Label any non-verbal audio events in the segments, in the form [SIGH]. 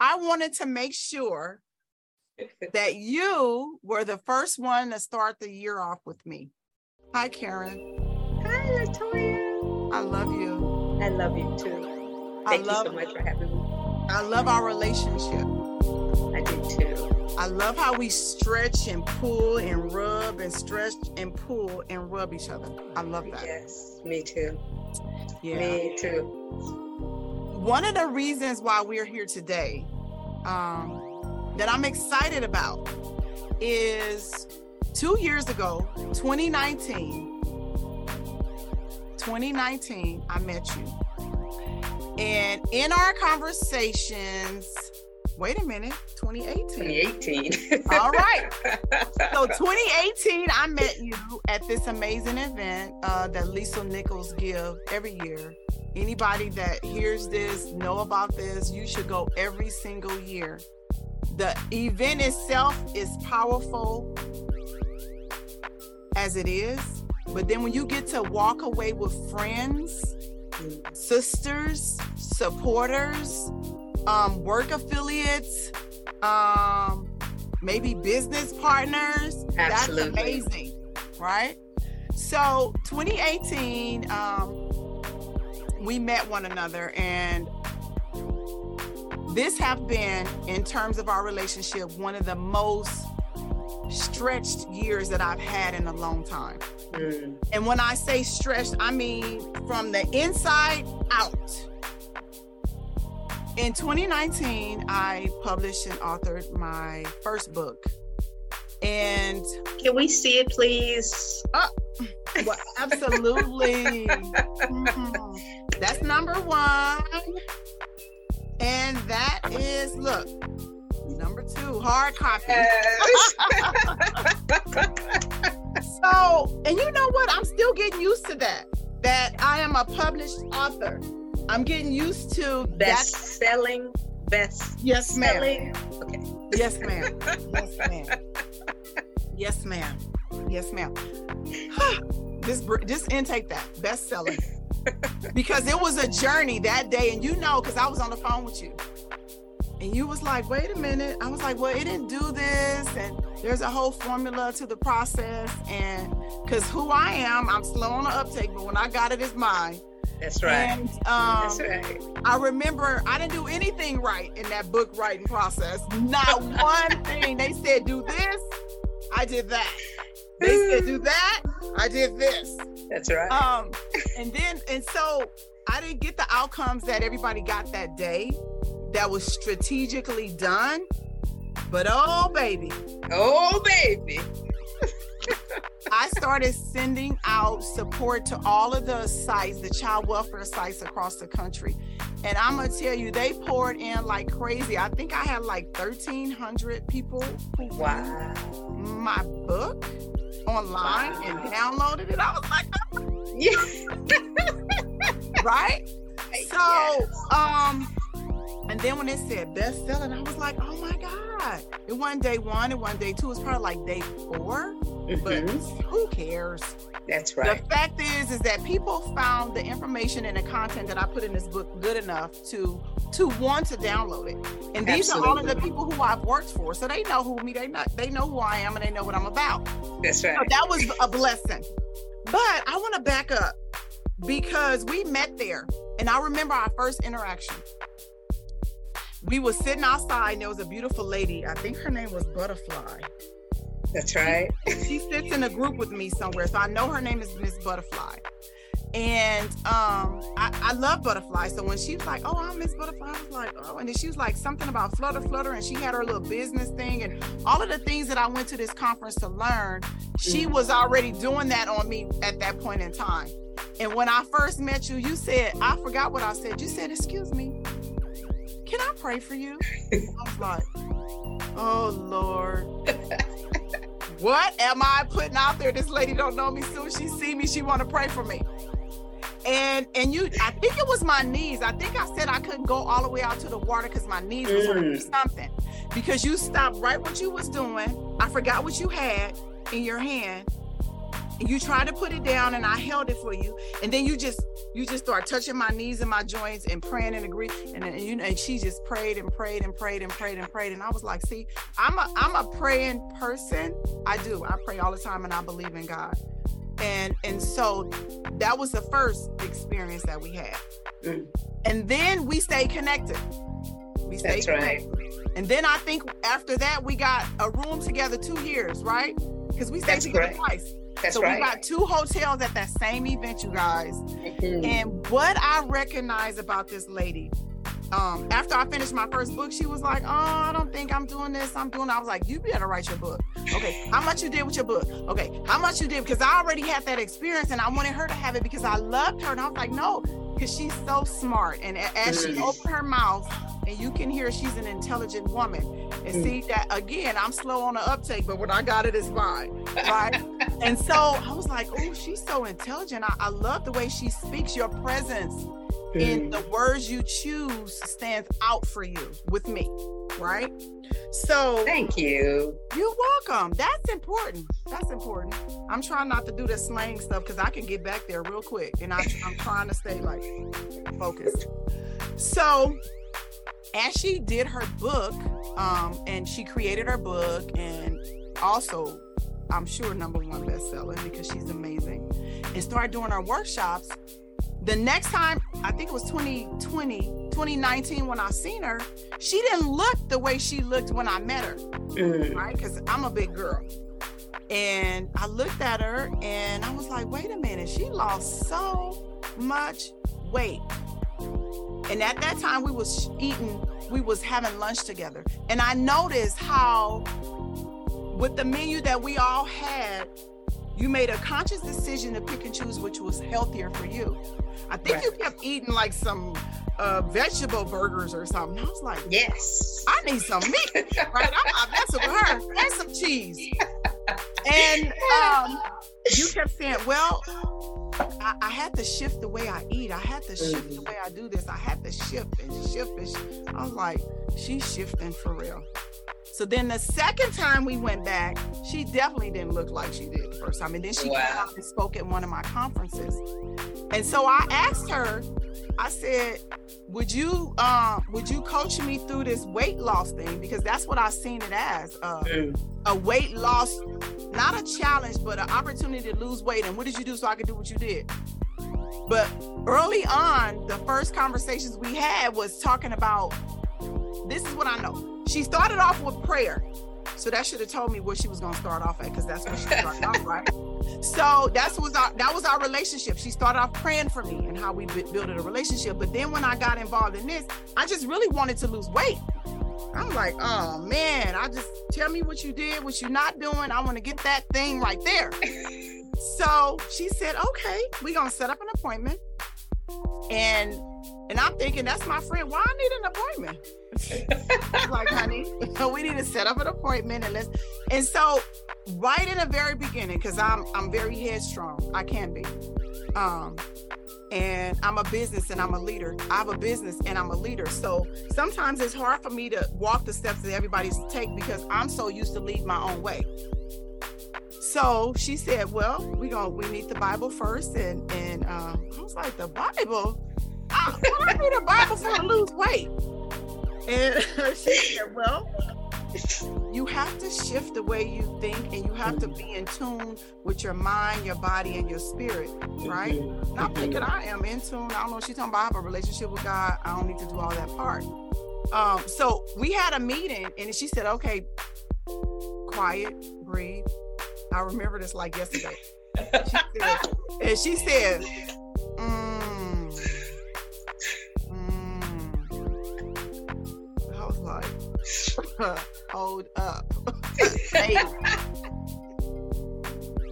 I wanted to make sure that you were the first one to start the year off with me. Hi, Karen. Hi, Latoya. I love you. I love you too. Thank I love, you so much for having me. I love our relationship. I do too. I love how we stretch and pull and rub and stretch and pull and rub each other. I love that. Yes, me too. Yeah. Me too. One of the reasons why we're here today um, that I'm excited about is two years ago, 2019. 2019, I met you. And in our conversations, wait a minute, 2018. 2018. All right. [LAUGHS] So 2018, I met you at this amazing event uh, that Lisa Nichols give every year. Anybody that hears this, know about this, you should go every single year. The event itself is powerful as it is, but then when you get to walk away with friends, sisters, supporters, um, work affiliates, um, maybe business partners. Absolutely. That's amazing, right? So 2018, um, we met one another, and this have been, in terms of our relationship, one of the most stretched years that I've had in a long time. Mm. And when I say stretched, I mean from the inside out. In 2019, I published and authored my first book. And Can we see it, please? Well, absolutely. Mhm. That's number one. And that is, look, number two, hard copy. Yes. [LAUGHS] So, and you know what? I'm still getting used to that. That I am a published author. I'm getting used to best that. selling, best Yes, ma'am. selling. Okay. Yes, ma'am. Yes, ma'am. Yes, ma'am. Yes, ma'am. this just intake that bestseller [LAUGHS] because it was a journey that day, and you know, because I was on the phone with you, and you was like, "Wait a minute." I was like, "Well, it didn't do this," and there's a whole formula to the process, and because who I am, I'm slow on the uptake, but when I got it, it's mine. That's right. And um, That's right. I remember I didn't do anything right in that book writing process. Not [LAUGHS] one thing. They said do this, I did that. They said do that, I did this. That's right. Um, and then and so I didn't get the outcomes that everybody got that day. That was strategically done. But oh baby, oh, baby. [LAUGHS] I started sending out support to all of the sites, the child welfare sites across the country. And I'm gonna tell you, they poured in like crazy. I think I had like 1,300 people who Wow. my book online and downloaded it. I was like, [LAUGHS] Yeah. right? So, um, and then when it said bestseller, I was like, oh my God. It wasn't day one, it wasn't day two, it's probably like day four. But Mhm. who cares? That's right. The fact is, is that people found the information and the content that I put in this book good enough to to want to download it. And these are all of the people who I've worked for, so they know who me. They know they know who I am and they know what I'm about. That's So right. that was a blessing. But I want to back up because we met there, and I remember our first interaction. We were sitting outside, and there was a beautiful lady. I think her name was Butterfly. That's right. she sits in a group with me somewhere, so I know her name is Miss Butterfly. And um, I, I love Butterfly. So when she was like, "Oh, I'm Miss Butterfly," I was like, "Oh," and then she was like something about Flutter Flutter, and she had her little business thing, and all of the things that I went to this conference to learn, she Mhm. was already doing that on me at that point in time. And when I first met you, you said, I forgot what I said. You said, "Excuse me, can I pray for you?" I was like, "Oh Lord." [LAUGHS] what am I putting out there? This lady don't know me. Soon she see me, she want to pray for me. And and you, I think it was my knees. I think I said I couldn't go all the way out to the water because my knees was Mm. something. Because you stopped right what you was doing. I forgot what you had in your hand, and you try to put it down and I held it for you. And then you just you just start touching my knees and my joints and praying and agree. And then you know, and she just prayed and prayed and prayed and prayed and prayed. And I was like, see, I'm a I'm a praying person. I do. I pray all the time and I believe in God. And and so that was the first experience that we had. Mm. And then we stayed connected. We stayed That's right. And then I think after that we got a room together two years, right? Because we stayed That's together correct. twice. That's so we got two hotels at that same event, you guys. Mhm. And what I recognize about this lady, um, after I finished my first book, she was like, "Oh, I don't think I'm doing this. I'm doing." I was like, "You better write your book." Okay, how much you did with your book? Okay, how much you did? Because I already had that experience, and I wanted her to have it because I loved her, and I was like, "No," because she's so smart, and as she Mhm. opened her mouth, and you can hear she's an intelligent woman. And Mm. see that again, I'm slow on the uptake, but when I got it, it's fine, right? [LAUGHS] and so I was like, "Oh, she's so intelligent. I, I love the way she speaks. Your presence." in the words you choose stands out for you with me, right? So Thank you. you're welcome. That's important. That's important. I'm trying not to do the slang stuff because I can get back there real quick, and I, I'm trying to stay like focused. So as she did her book, um, and she created her book, and also I'm sure number one bestseller because she's amazing, and started doing our workshops. The next time, I think it was 2020, 2019, when I seen her, she didn't look the way she looked when I met her Mm. right? Because I'm a big girl. And I looked at her and I was like, wait a minute, she lost so much weight. And at that time we was eating, we was having lunch together. And I noticed how with the menu that we all had, you made a conscious decision to pick and choose which was healthier for you. I think Right. you kept eating like some uh, vegetable burgers or something. I was like, Yes. I need some meat, right? I'm not messing with her. And some cheese. And um, you kept saying, well, I, I had to shift the way I eat. I had to shift the Mhm. way I do this. I had to shift and shift and sh- I was like, she's shifting for real. So then the second time we went back, she definitely didn't look like she did the first time. And then she came Wow. out and spoke at one of my conferences. And so I asked her, I said, would you uh, would you coach me through this weight loss thing? Because that's what I seen it as. Uh, Mm. a weight loss, not a challenge, but an opportunity to lose weight. And what did you do so I could do what you did? But early on, the first conversations we had was talking about this is what I know. She started off with prayer. So that should have told me where she was gonna start off at, because that's where she started off, right? [LAUGHS] So that's was our that was our relationship. She started off praying for me and how we bu- built a relationship. But then when I got involved in this, I just really wanted to lose weight. I'm like, oh man, I just tell me what you did, what you're not doing. I want to get that thing right there. [LAUGHS] so she said, okay, we're gonna set up an appointment. And and I'm thinking, that's my friend. Why I need an appointment? [LAUGHS] Like, honey, [LAUGHS] we need to set up an appointment and let's and so right in the very beginning, because I'm I'm very headstrong. I can be. Um and I'm a business and I'm a leader. I have a business and I'm a leader. So sometimes it's hard for me to walk the steps that everybody's take because I'm so used to lead my own way. So she said, "Well, we going we need the Bible first, and and um, I was like, "The Bible? I, I need a Bible for to lose weight?" [LAUGHS] And she said, "Well, you have to shift the way you think, and you have to be in tune with your mind, your body, and your spirit, right?" And I'm thinking I am in tune. I don't know she's talking about. I have a relationship with God. I don't need to do all that part. Um, so we had a meeting and she said, okay, quiet, breathe. I remember this like yesterday. She said, and she said, mm, [LAUGHS] hold up.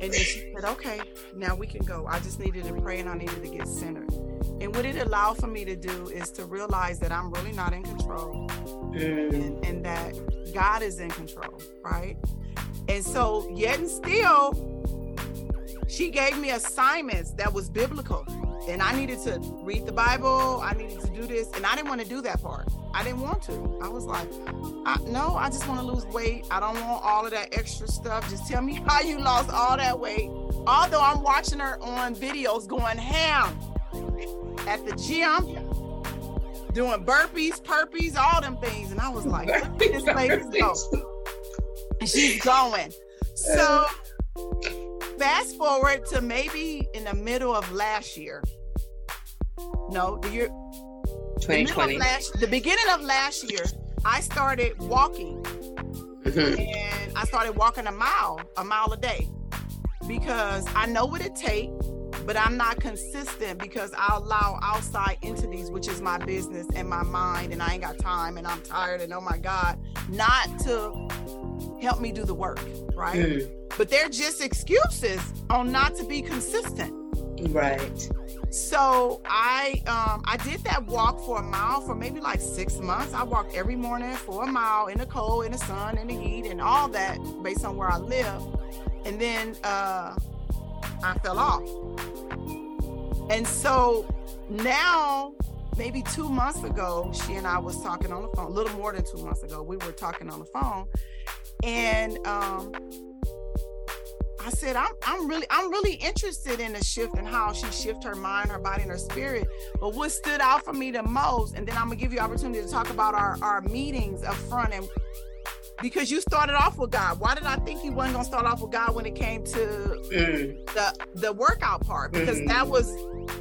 And then she said, okay, now we can go. I just needed to pray and I needed to get centered. And what it allowed for me to do is to realize that I'm really not in control Mm. and, and that God is in control, right? And so, yet and still, she gave me assignments that was biblical. And I needed to read the Bible. I needed to do this, and I didn't want to do that part. I didn't want to. I was like, I, no, I just want to lose weight. I don't want all of that extra stuff. Just tell me [LAUGHS] how you lost all that weight. Although I'm watching her on videos going ham at the gym, doing burpees, purpies, all them things, and I was like, [LAUGHS] this lady go. And she's going. So fast forward to maybe in the middle of last year. No, the year 2020. The, last, the beginning of last year, I started walking. Mm-hmm. And I started walking a mile, a mile a day. Because I know what it takes, but I'm not consistent because I allow outside entities, which is my business and my mind, and I ain't got time and I'm tired and oh my God, not to help me do the work, right? Mm. But they're just excuses on not to be consistent. Right. So I um I did that walk for a mile for maybe like six months. I walked every morning for a mile in the cold, in the sun, in the heat, and all that based on where I live. And then uh I fell off. And so now maybe two months ago, she and I was talking on the phone, a little more than two months ago, we were talking on the phone. And um I said, I'm, I'm really, I'm really interested in the shift and how she shift her mind, her body, and her spirit. But what stood out for me the most, and then I'm gonna give you opportunity to talk about our, our meetings up front and because you started off with God. Why did I think you wasn't gonna start off with God when it came to mm. the the workout part? Because mm-hmm. that was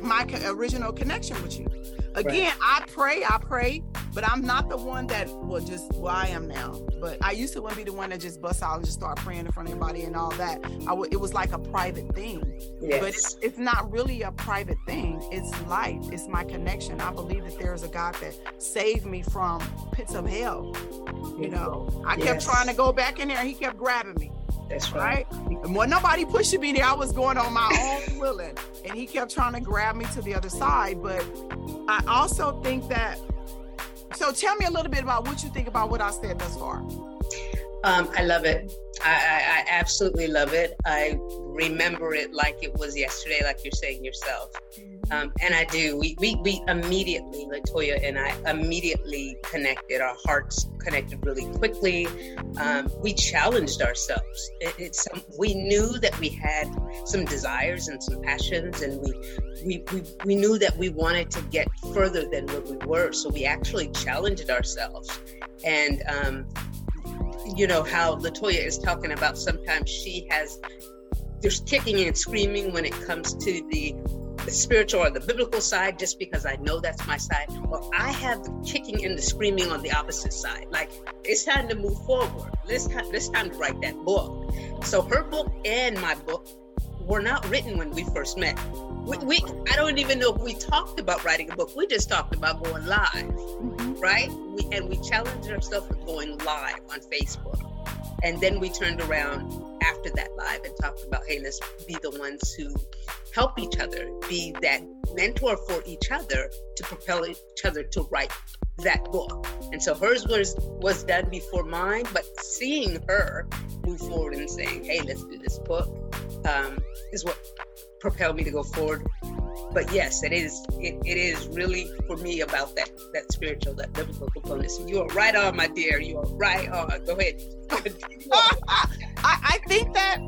my original connection with you. Again, right. I pray, I pray, but I'm not the one that will just well, I am now. But I used to want to be the one that just bust out and just start praying in front of everybody and all that. I w- it was like a private thing. Yes. But it's, it's not really a private thing. It's life. It's my connection. I believe that there is a God that saved me from pits of hell. You know, I kept yes. trying to go back in there and he kept grabbing me. That's right. right? And when nobody pushing me there, I was going on my own [LAUGHS] willing. And he kept trying to grab me to the other side. But I also think that so tell me a little bit about what you think about what I said thus far. Um, I love it. I, I, I, absolutely love it. I remember it like it was yesterday, like you're saying yourself. Um, and I do. We, we, we immediately, Latoya and I immediately connected. Our hearts connected really quickly. Um, we challenged ourselves. It, it's we knew that we had some desires and some passions, and we, we, we, we knew that we wanted to get further than where we were. So we actually challenged ourselves. And um, you know how Latoya is talking about sometimes she has there's kicking and screaming when it comes to the, the spiritual or the biblical side just because I know that's my side. Well, I have the kicking and the screaming on the opposite side. Like it's time to move forward. It's time, it's time to write that book. So her book and my book were not written when we first met. We, we, I don't even know if we talked about writing a book. We just talked about going live, mm-hmm. right? We, and we challenged ourselves with going live on Facebook. And then we turned around after that live and talked about, hey, let's be the ones who help each other, be that mentor for each other to propel each other to write that book. And so hers was was done before mine, but seeing her move forward and saying, hey, let's do this book um, is what propelled me to go forward. But yes, it is. It, it is really for me about that that spiritual, that biblical component. So you are right on, my dear. You are right on. Go ahead. [LAUGHS] [LAUGHS] I, I think that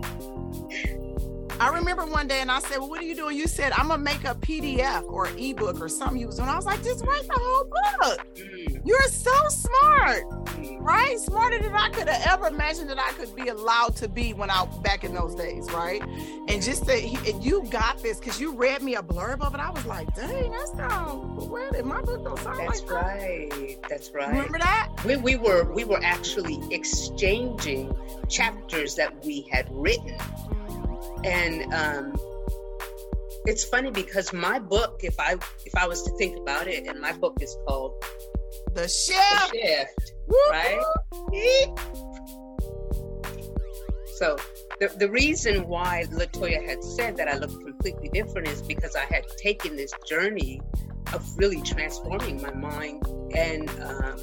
I remember one day and I said, Well, what are you doing? You said, I'm gonna make a PDF or ebook or something you was doing. I was like, just write the whole book. Mm. You're so smart, mm. right? Smarter than I could have ever imagined that I could be allowed to be when I back in those days, right? And just that he, you got this because you read me a blurb of it. I was like, dang, that's not where did my book don't sound that's like that. right. That's right. Remember that? We, we were we were actually exchanging chapters that we had written. And um, it's funny because my book, if I if I was to think about it, and my book is called The Shift, the Shift right? So the, the reason why Latoya had said that I looked completely different is because I had taken this journey of really transforming my mind and um,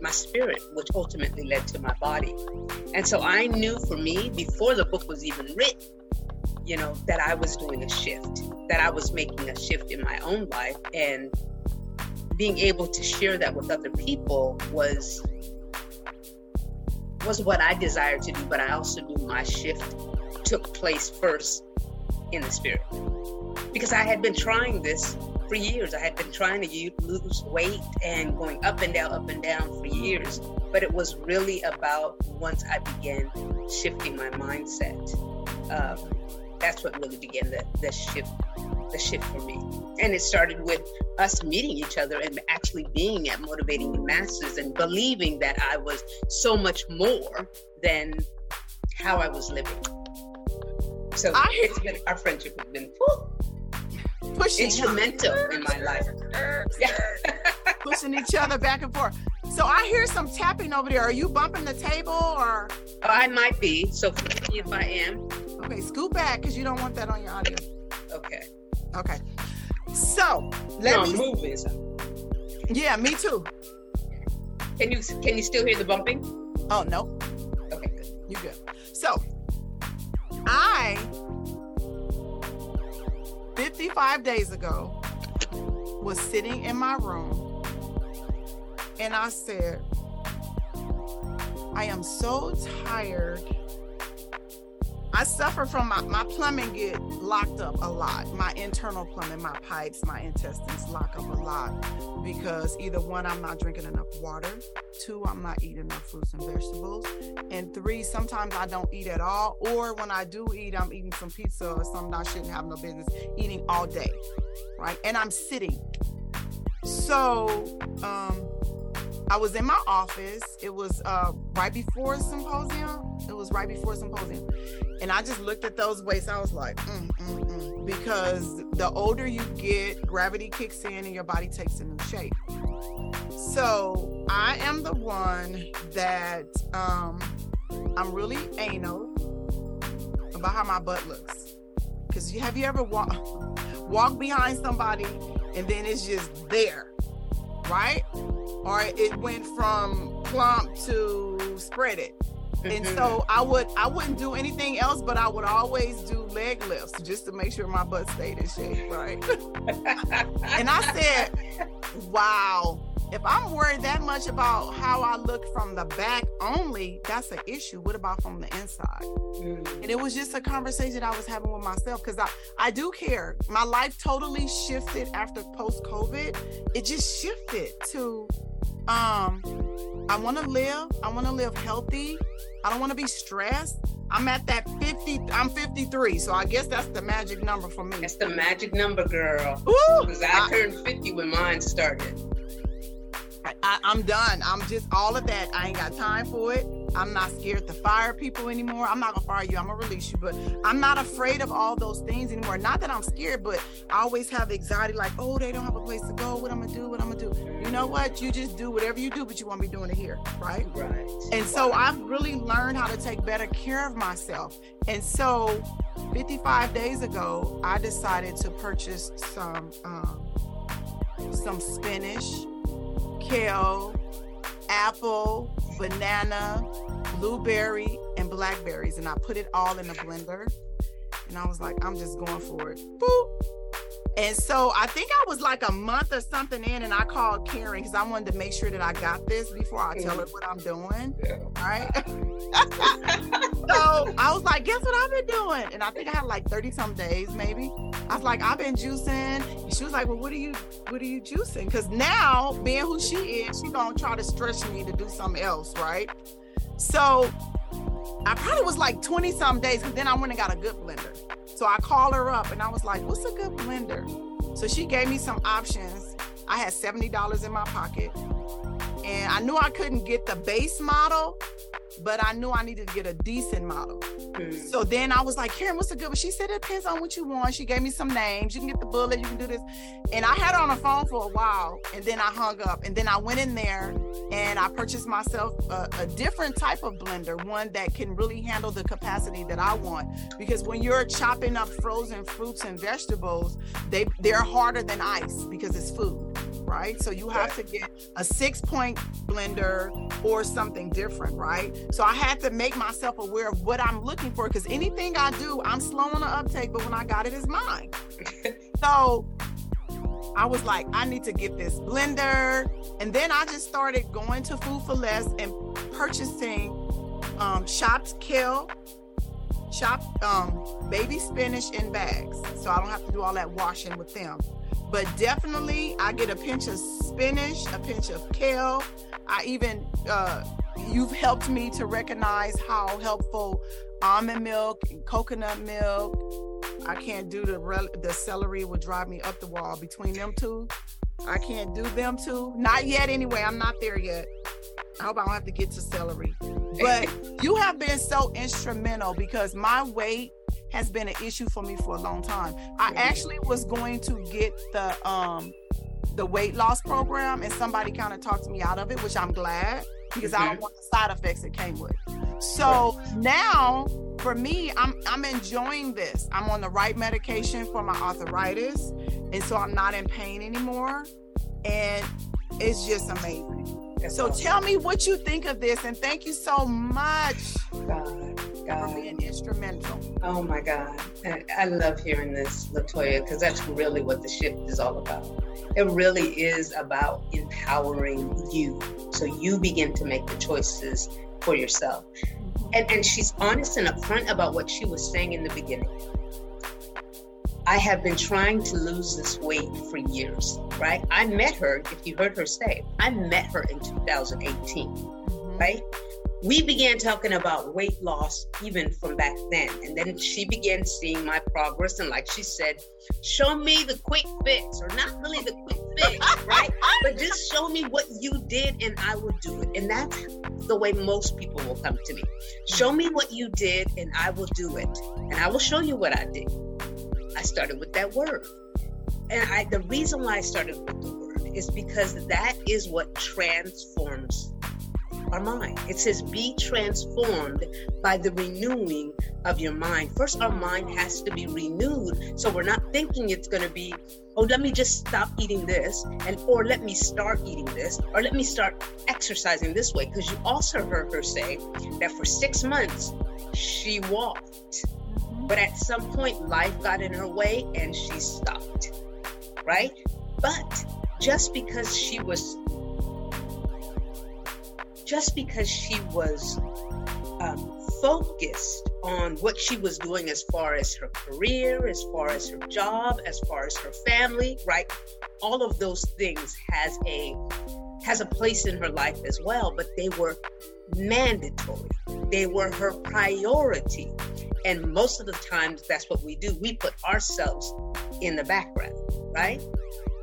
my spirit, which ultimately led to my body. And so I knew for me, before the book was even written, you know, that I was doing a shift, that I was making a shift in my own life. And being able to share that with other people was was what I desired to do, but I also knew my shift took place first in the spirit. Because I had been trying this for years. I had been trying to lose weight and going up and down, up and down for years. But it was really about once I began shifting my mindset. Um, that's what really began the, the shift the shift for me. And it started with us meeting each other and actually being at motivating the masses and believing that I was so much more than how I was living. So I, it's been our friendship has been pushing instrumental in my life. pushing each other back and forth. So I hear some tapping over there. Are you bumping the table or? Oh, I might be. So if I am. Okay, scoot back because you don't want that on your audio. Okay. Okay. So let no, me moving. Yeah, me too. Can you can you still hear the bumping? Oh no. Okay, good. You good. So I 55 days ago was sitting in my room and I said, I am so tired I suffer from my, my plumbing get locked up a lot. My internal plumbing, my pipes, my intestines lock up a lot because either one, I'm not drinking enough water, two, I'm not eating enough fruits and vegetables, and three, sometimes I don't eat at all, or when I do eat, I'm eating some pizza or something I shouldn't have no business eating all day, right? And I'm sitting. So, um, I was in my office. It was uh, right before symposium. It was right before symposium. And I just looked at those weights. I was like, mm, mm, mm. because the older you get, gravity kicks in and your body takes a new shape. So I am the one that um, I'm really anal about how my butt looks. Because have you ever walk, walk behind somebody and then it's just there, right? Or it went from plump to spread it and mm-hmm. so I would I wouldn't do anything else, but I would always do leg lifts just to make sure my butt stayed in shape, right? [LAUGHS] and I said, wow, if I'm worried that much about how I look from the back only, that's an issue. What about from the inside? Mm. And it was just a conversation I was having with myself because I, I do care. My life totally shifted after post COVID. It just shifted to um I want to live. I want to live healthy. I don't want to be stressed. I'm at that 50, I'm 53. So I guess that's the magic number for me. That's the magic number, girl. Because I, I turned 50 when mine started. I, am done. I'm just all of that. I ain't got time for it. I'm not scared to fire people anymore. I'm not gonna fire you. I'm gonna release you, but I'm not afraid of all those things anymore. Not that I'm scared, but I always have anxiety, like, oh, they don't have a place to go. What I'm gonna do? What I'm gonna do? You know what? You just do whatever you do, but you want to be doing it here, right? Right. And so I've really learned how to take better care of myself. And so, 55 days ago, I decided to purchase some um, some spinach kale, apple, banana, blueberry, and blackberries. And I put it all in a blender. And I was like, I'm just going for it. Boop. And so I think I was like a month or something in, and I called Karen because I wanted to make sure that I got this before I tell her mm-hmm. what I'm doing. Yeah. Right. [LAUGHS] so I was like, guess what I've been doing? And I think I had like 30 some days, maybe. I was like, I've been juicing. And she was like, Well, what are you what are you juicing? Because now, being who she is, she's gonna try to stretch me to do something else, right? So I probably was like 20 some days, because then I went and got a good blender. So I called her up and I was like, what's a good blender? So she gave me some options. I had $70 in my pocket. And I knew I couldn't get the base model, but I knew I needed to get a decent model. Mm. So then I was like, Karen, what's a good one? She said it depends on what you want. She gave me some names. You can get the bullet, you can do this. And I had her on the phone for a while and then I hung up. And then I went in there and I purchased myself a, a different type of blender, one that can really handle the capacity that I want. Because when you're chopping up frozen fruits and vegetables, they, they're harder than ice because it's food right? So you have to get a six point blender or something different, right? So I had to make myself aware of what I'm looking for because anything I do, I'm slow on the uptake, but when I got it, it's mine. [LAUGHS] so I was like, I need to get this blender. And then I just started going to Food for Less and purchasing um, chopped kale, chopped um, baby spinach in bags. So I don't have to do all that washing with them. But definitely, I get a pinch of spinach, a pinch of kale. I even, uh, you've helped me to recognize how helpful almond milk and coconut milk I can't do the the celery will drive me up the wall between them two. I can't do them too. Not yet anyway. I'm not there yet. I hope I don't have to get to celery. But [LAUGHS] you have been so instrumental because my weight has been an issue for me for a long time. I actually was going to get the um the weight loss program and somebody kind of talked me out of it, which I'm glad because mm-hmm. I don't want the side effects it came with. So now for me, I'm I'm enjoying this. I'm on the right medication for my arthritis, and so I'm not in pain anymore. And it's just amazing. That's so awesome. tell me what you think of this, and thank you so much God, God. for being instrumental. Oh my God, I love hearing this, Latoya, because that's really what the shift is all about. It really is about empowering you, so you begin to make the choices for yourself and, and she's honest and upfront about what she was saying in the beginning. I have been trying to lose this weight for years, right? I met her, if you heard her say, I met her in 2018, mm-hmm. right? we began talking about weight loss even from back then. And then she began seeing my progress. And like she said, show me the quick fix, or not really the quick fix, right? But just show me what you did and I will do it. And that's the way most people will come to me. Show me what you did and I will do it. And I will show you what I did. I started with that word. And I, the reason why I started with the word is because that is what transforms our mind. It says, be transformed by the renewing of your mind. First, our mind has to be renewed. So we're not thinking it's going to be, oh, let me just stop eating this, and or let me start eating this, or let me start exercising this way. Because you also heard her say that for six months, she walked. Mm-hmm. But at some point, life got in her way and she stopped, right? But just because she was just because she was um, focused on what she was doing as far as her career, as far as her job, as far as her family, right? All of those things has a has a place in her life as well, but they were mandatory. They were her priority. And most of the times that's what we do. We put ourselves in the background, right?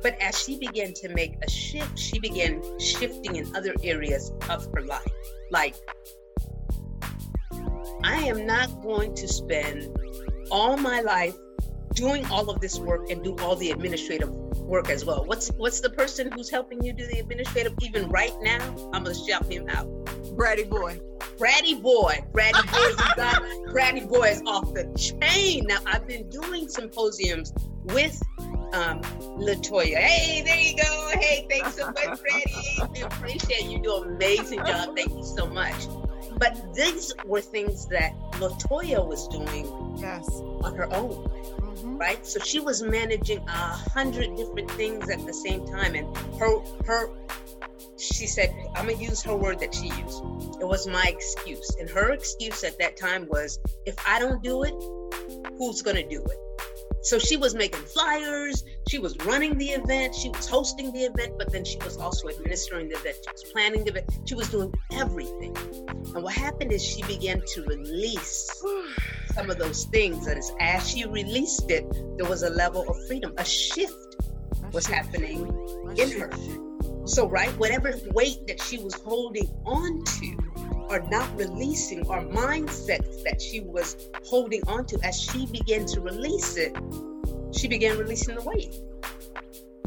But as she began to make a shift, she began shifting in other areas of her life. Like, I am not going to spend all my life doing all of this work and do all the administrative work as well. What's what's the person who's helping you do the administrative even right now? I'm gonna shout him out. Brady boy. Brady boy. Brady boy, you got Brady boy is off the chain. Now I've been doing symposiums with um, Latoya. Hey, there you go. Hey, thanks so much, Freddie. We appreciate you. Do an amazing job. Thank you so much. But these were things that Latoya was doing yes. on her own. Mm-hmm. Right? So she was managing a hundred different things at the same time. And her her she said, I'm gonna use her word that she used. It was my excuse. And her excuse at that time was if I don't do it, who's gonna do it? So she was making flyers, she was running the event, she was hosting the event, but then she was also administering the event, she was planning the event, she was doing everything. And what happened is she began to release some of those things. And as she released it, there was a level of freedom, a shift was happening in her. So, right, whatever weight that she was holding on to, or not releasing or mindsets that she was holding onto as she began to release it she began releasing the weight.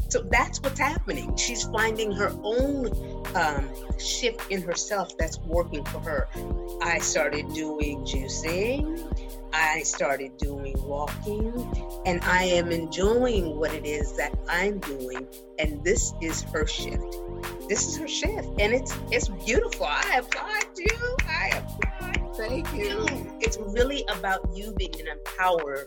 So that's what's happening. She's finding her own um, shift in herself that's working for her. I started doing juicing. I started doing walking. And I am enjoying what it is that I'm doing. And this is her shift. This is her shift. And it's it's beautiful. I applaud you. I applaud. Thank you. It's really about you being empowered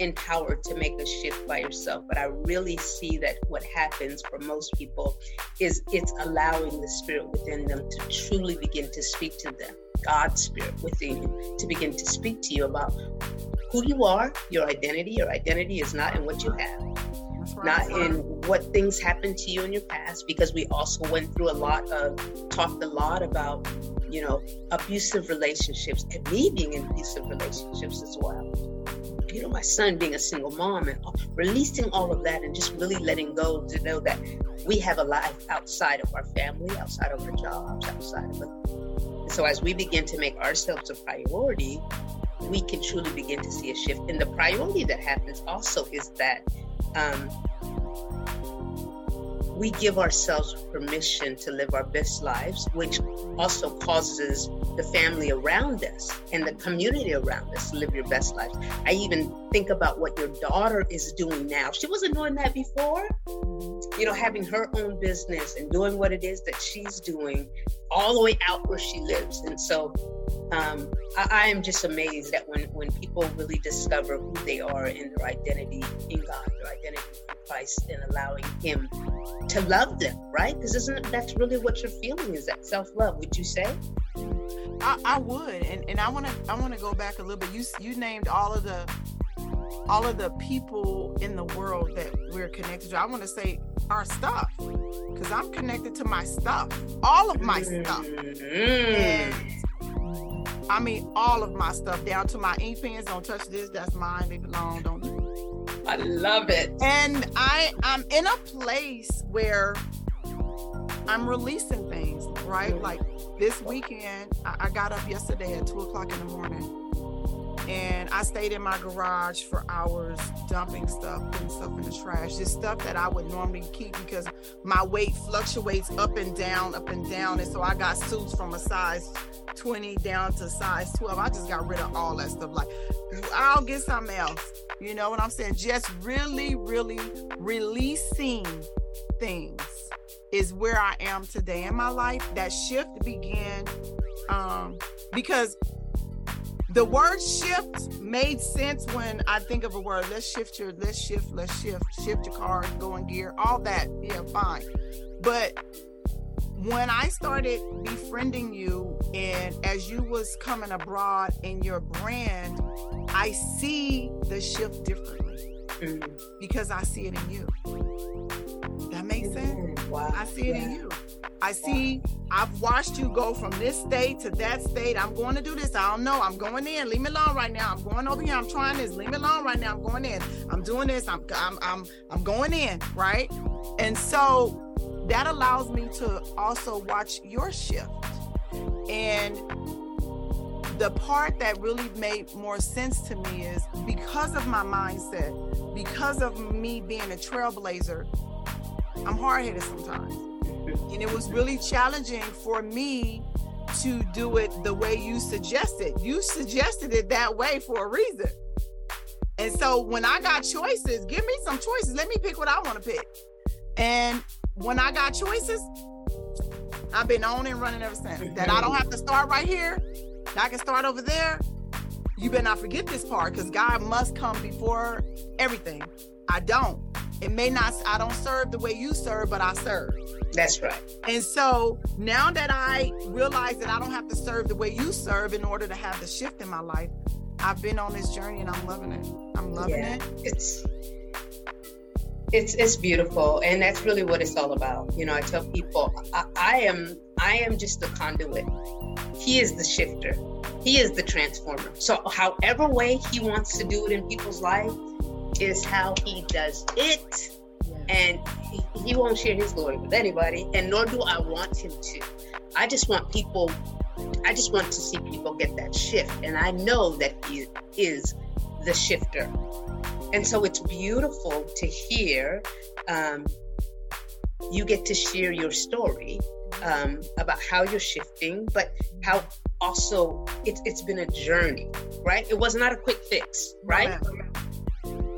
empowered to make a shift by yourself. But I really see that what happens for most people is it's allowing the spirit within them to truly begin to speak to them, God's spirit within you, to begin to speak to you about who you are, your identity. Your identity is not in what you have. Not in what things happened to you in your past, because we also went through a lot of, talked a lot about, you know, abusive relationships and me being in abusive relationships as well you know, my son being a single mom and releasing all of that and just really letting go to know that we have a life outside of our family, outside of our jobs, outside of it. So as we begin to make ourselves a priority, we can truly begin to see a shift. And the priority that happens also is that um, we give ourselves permission to live our best lives, which also causes the family around us and the community around us to live your best lives. I even think about what your daughter is doing now. She wasn't doing that before. You know, having her own business and doing what it is that she's doing all the way out where she lives. And so um, I, I, am just amazed that when, when people really discover who they are in their identity in God, their identity in Christ, and allowing Him to love them, right? Because isn't that's really what you're feeling is that self love? Would you say? I, I would, and, and I want to I want to go back a little bit. You you named all of the all of the people in the world that we're connected to. I want to say our stuff because I'm connected to my stuff, all of my stuff. Mm-hmm. And I mean, all of my stuff down to my ink pens. Don't touch this. That's mine. It alone. Don't. I love it. And I, I'm in a place where I'm releasing things. Right, like this weekend, I, I got up yesterday at two o'clock in the morning and I stayed in my garage for hours dumping stuff, putting stuff in the trash. Just stuff that I would normally keep because my weight fluctuates up and down, up and down. And so I got suits from a size 20 down to size 12. I just got rid of all that stuff. Like, I'll get something else. You know what I'm saying? Just really, really releasing things is where I am today in my life. That shift began um, because the word shift made sense when I think of a word. Let's shift your, let's shift, let's shift, shift your car, go in gear, all that. Yeah, fine. But when I started befriending you and as you was coming abroad in your brand, I see the shift differently mm-hmm. because I see it in you. That makes sense? Wow. I see it yeah. in you. I see, I've watched you go from this state to that state. I'm going to do this. I don't know. I'm going in. Leave me alone right now. I'm going over here. I'm trying this. Leave me alone right now. I'm going in. I'm doing this. I'm I'm I'm I'm going in, right? And so that allows me to also watch your shift. And the part that really made more sense to me is because of my mindset, because of me being a trailblazer, I'm hard headed sometimes. And it was really challenging for me to do it the way you suggested. You suggested it that way for a reason. And so when I got choices, give me some choices. Let me pick what I want to pick. And when I got choices, I've been on and running ever since. That I don't have to start right here. I can start over there. You better not forget this part because God must come before everything. I don't. It may not, I don't serve the way you serve, but I serve. That's right. And so now that I realize that I don't have to serve the way you serve in order to have the shift in my life, I've been on this journey and I'm loving it. I'm loving yeah, it. It's it's it's beautiful and that's really what it's all about. You know, I tell people I, I am I am just the conduit. He is the shifter. He is the transformer. So however way he wants to do it in people's life, is how he does it. And he, won't share his glory with anybody, and nor do I want him to. I just want people, I just want to see people get that shift. And I know that he is the shifter. And so it's beautiful to hear um, you get to share your story um, about how you're shifting, but how also it's been a journey right? It was not a quick fix, right?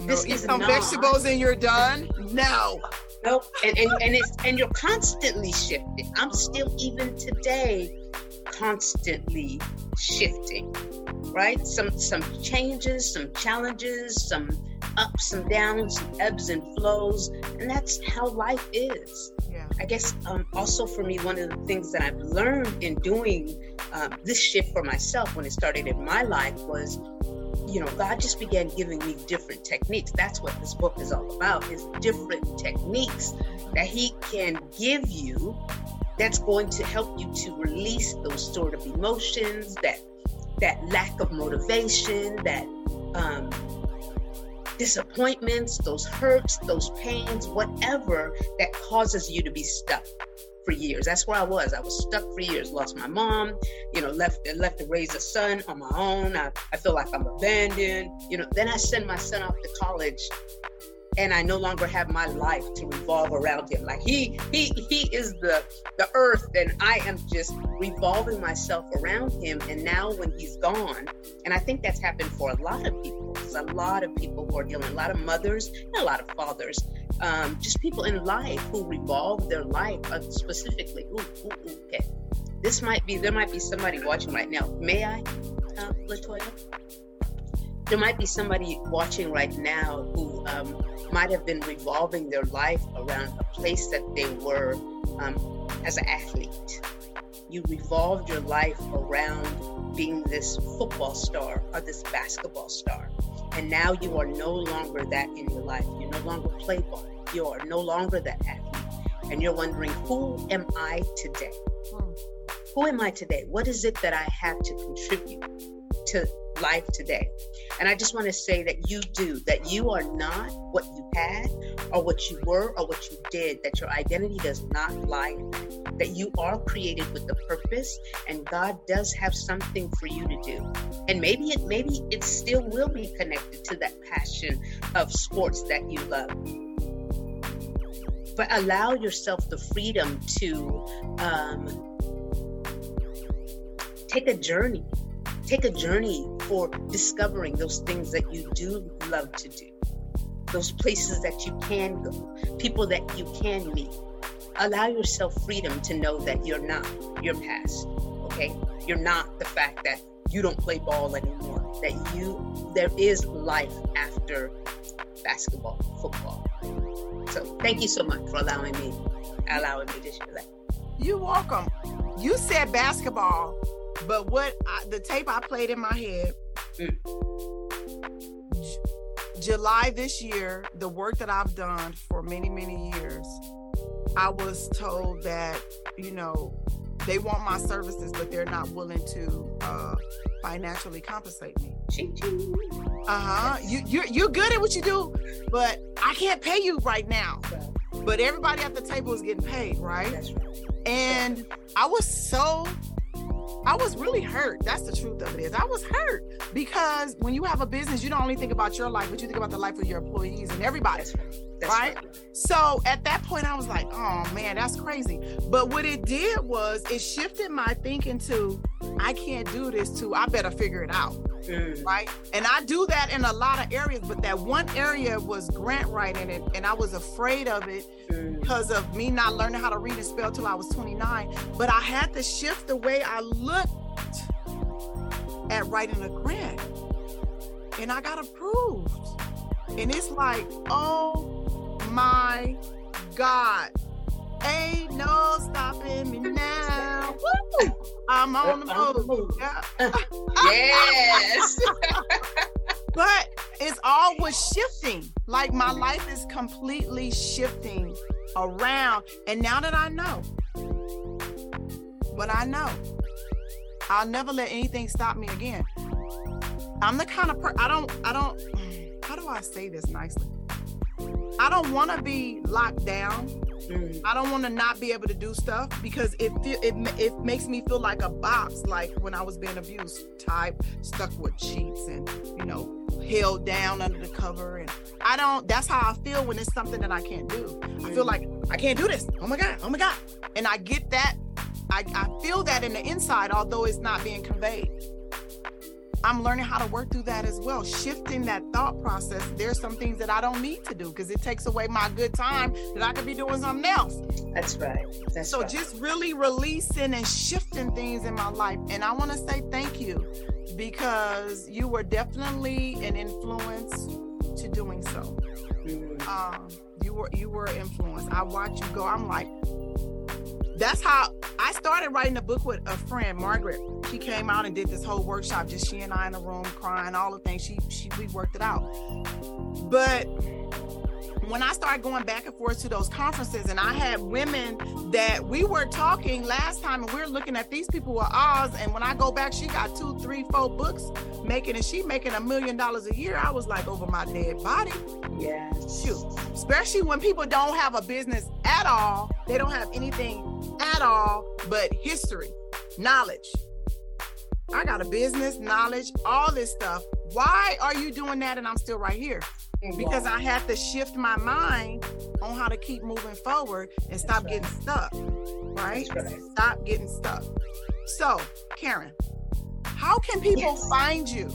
No, this eat is some not. vegetables and you're done. No. Nope. And, and and it's and you're constantly shifting. I'm still even today constantly shifting. Right? Some some changes, some challenges, some ups and downs, some ebbs and flows, and that's how life is. Yeah. I guess um, also for me, one of the things that I've learned in doing um, this shift for myself when it started in my life was you know, God just began giving me different techniques. That's what this book is all about, is different techniques that he can give you that's going to help you to release those sort of emotions, that that lack of motivation, that um, disappointments, those hurts, those pains, whatever that causes you to be stuck for years. That's where I was. I was stuck for years. Lost my mom, you know, left left to raise a son on my own. I, I feel like I'm abandoned. You know, then I send my son off to college and I no longer have my life to revolve around him. Like he he he is the the earth and I am just revolving myself around him. And now when he's gone, and I think that's happened for a lot of people. There's a lot of people who are dealing, a lot of mothers and a lot of fathers, um, just people in life who revolve their life uh, specifically. Ooh, ooh, ooh, okay. This might be there might be somebody watching right now. May I, uh, Latoya? There might be somebody watching right now who um, might have been revolving their life around a place that they were um, as an athlete. You revolved your life around being this football star or this basketball star. And now you are no longer that in your life. You no longer play ball. You are no longer that athlete. And you're wondering, who am I today? Hmm. Who am I today? What is it that I have to contribute to life today. And I just want to say that you do, that you are not what you had or what you were or what you did, that your identity does not lie that, you are created with a purpose and God does have something for you to do. And maybe it maybe it still will be connected to that passion of sports that you love but allow yourself the freedom to um, take a journey take a journey for discovering those things that you do love to do, those places that you can go, people that you can meet. Allow yourself freedom to know that you're not your past, okay? You're not the fact that you don't play ball anymore, that you, there is life after basketball, football. So thank you so much for allowing me, allowing me to share that. You're welcome. You said basketball but what I, the tape I played in my head, mm. July this year, the work that I've done for many, many years, I was told that, you know, they want my services, but they're not willing to uh, financially compensate me. Uh huh. You you're you're good at what you do, but I can't pay you right now. But everybody at the table is getting paid, right? right. And I was so I was really hurt. That's the truth of it is I was hurt because when you have a business, you don't only think about your life, but you think about the life of your employees and everybody. That's right? right? So at that point, I was like, oh man, that's crazy. But what it did was it shifted my thinking to, I can't do this too. I better figure it out. Mm. Right. And I do that in a lot of areas, but that one area was grant writing, and, and I was afraid of it mm. because of me not learning how to read and spell till I was 29. But I had to shift the way I looked at writing a grant. And I got approved. And it's like, oh my God. Ain't no stopping me now. Woo! I'm on the move. Yeah. [LAUGHS] yes. [LAUGHS] but it's always shifting. Like my life is completely shifting around. And now that I know, what I know, I'll never let anything stop me again. I'm the kind of person I don't I don't [SIGHS] how do I say this nicely? I don't want to be locked down. Mm. I don't want to not be able to do stuff because it, it it makes me feel like a box, like when I was being abused, tied, stuck with sheets, and you know, held down under the cover. And I don't. That's how I feel when it's something that I can't do. Mm. I feel like I can't do this. Oh my god. Oh my god. And I get that. I, I feel that in the inside, although it's not being conveyed. I'm learning how to work through that as well. Shifting that thought process. There's some things that I don't need to do because it takes away my good time that I could be doing something else. That's right. That's so right. just really releasing and shifting things in my life. And I want to say thank you because you were definitely an influence to doing so. Mm-hmm. Um, you were you were influenced. I watch you go. I'm like, that's how I started writing a book with a friend, Margaret. She came out and did this whole workshop, just she and I in the room crying, all the things. She she we worked it out. But when I started going back and forth to those conferences, and I had women that we were talking last time, and we are looking at these people with Oz. And when I go back, she got two, three, four books making, and she making a million dollars a year. I was like, over my dead body. Yeah. Shoot. Especially when people don't have a business at all, they don't have anything all but history, knowledge. I got a business, knowledge, all this stuff. Why are you doing that? And I'm still right here because I had to shift my mind on how to keep moving forward and stop getting stuck. Right? right? Stop getting stuck. So, Karen, how can people yes. find you?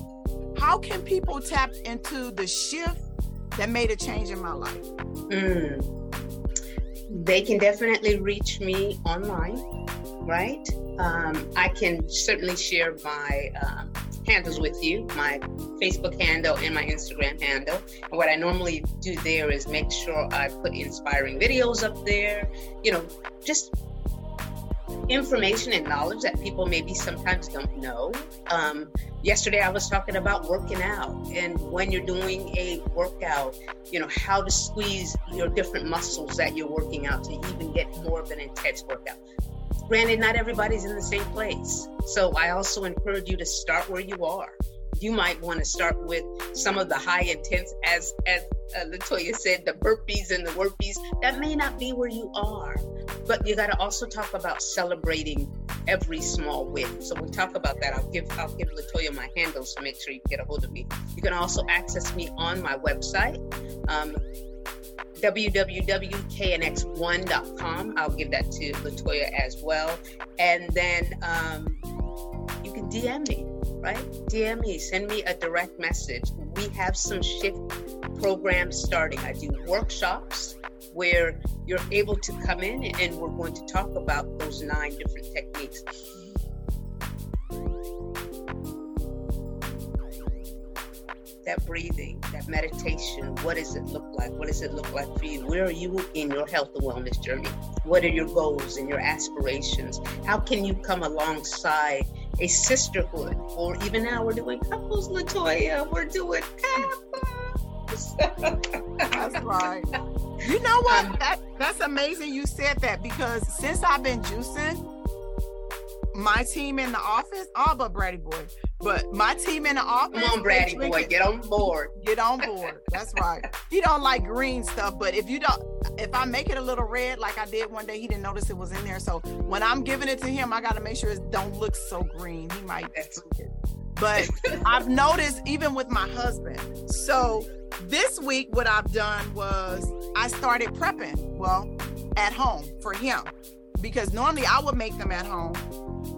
How can people tap into the shift that made a change in my life? Mm. They can definitely reach me online, right? Um, I can certainly share my um, handles with you my Facebook handle and my Instagram handle. And what I normally do there is make sure I put inspiring videos up there, you know, just information and knowledge that people maybe sometimes don't know. Um, yesterday, I was talking about working out and when you're doing a workout, you know, how to squeeze your different muscles that you're working out to even get more of an intense workout. Granted, not everybody's in the same place. So I also encourage you to start where you are. You might want to start with some of the high intense, as as uh, Latoya said, the burpees and the worpies. That may not be where you are, but you got to also talk about celebrating every small win. So we talk about that. I'll give I'll give Latoya my handle so make sure you get a hold of me. You can also access me on my website. Um, www.knx1.com. I'll give that to Latoya as well. And then um, you can DM me, right? DM me, send me a direct message. We have some shift programs starting. I do workshops where you're able to come in and we're going to talk about those nine different techniques. that breathing, that meditation, what does it look like? What does it look like for you? Where are you in your health and wellness journey? What are your goals and your aspirations? How can you come alongside a sisterhood? Or even now we're doing couples, Latoya, we're doing couples. that's right. [LAUGHS] You know what? Um, that, that's amazing you said that because since I've been juicing, my team in the office, all but Brady Boy, but my team in the office. Come on, Brady boy, get on board. Get on [LAUGHS] board. That's right. he don't like green stuff, but if you don't, if I make it a little red, like I did one day, he didn't notice it was in there. So when I'm giving it to him, I got to make sure it don't look so green. He might drink it. But [LAUGHS] I've noticed even with my husband. So this week, what I've done was I started prepping. Well, at home for him because normally I would make them at home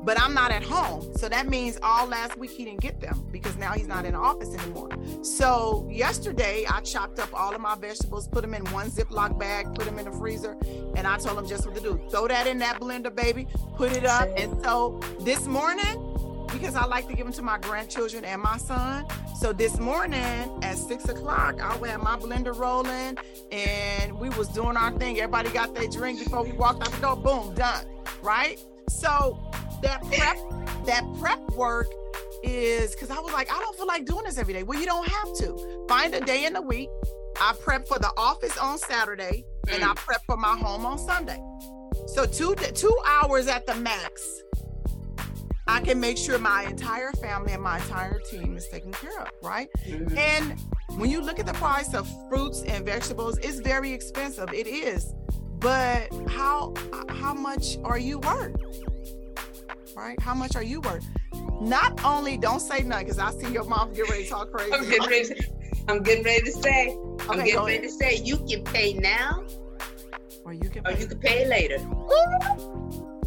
but I'm not at home. So that means all last week he didn't get them because now he's not in the office anymore. So yesterday I chopped up all of my vegetables, put them in one Ziploc bag, put them in the freezer, and I told him just what to do. Throw that in that blender, baby, put it up. And so this morning, because I like to give them to my grandchildren and my son. So this morning at six o'clock, I had my blender rolling and we was doing our thing. Everybody got their drink before we walked out the door. Boom, done. Right? So that prep that prep work is because I was like, I don't feel like doing this every day. Well, you don't have to. Find a day in the week. I prep for the office on Saturday and I mm. prep for my home on Sunday. So two two hours at the max. I can make sure my entire family and my entire team is taken care of, right? Mm-hmm. And when you look at the price of fruits and vegetables, it's very expensive. It is. But how how much are you worth? right? How much are you worth? Not only don't say nothing because I see your mouth get ready to talk crazy. I'm getting ready. To, I'm getting ready to say. Okay, I'm getting ready to say you can pay now, or you can, pay. or you can pay later.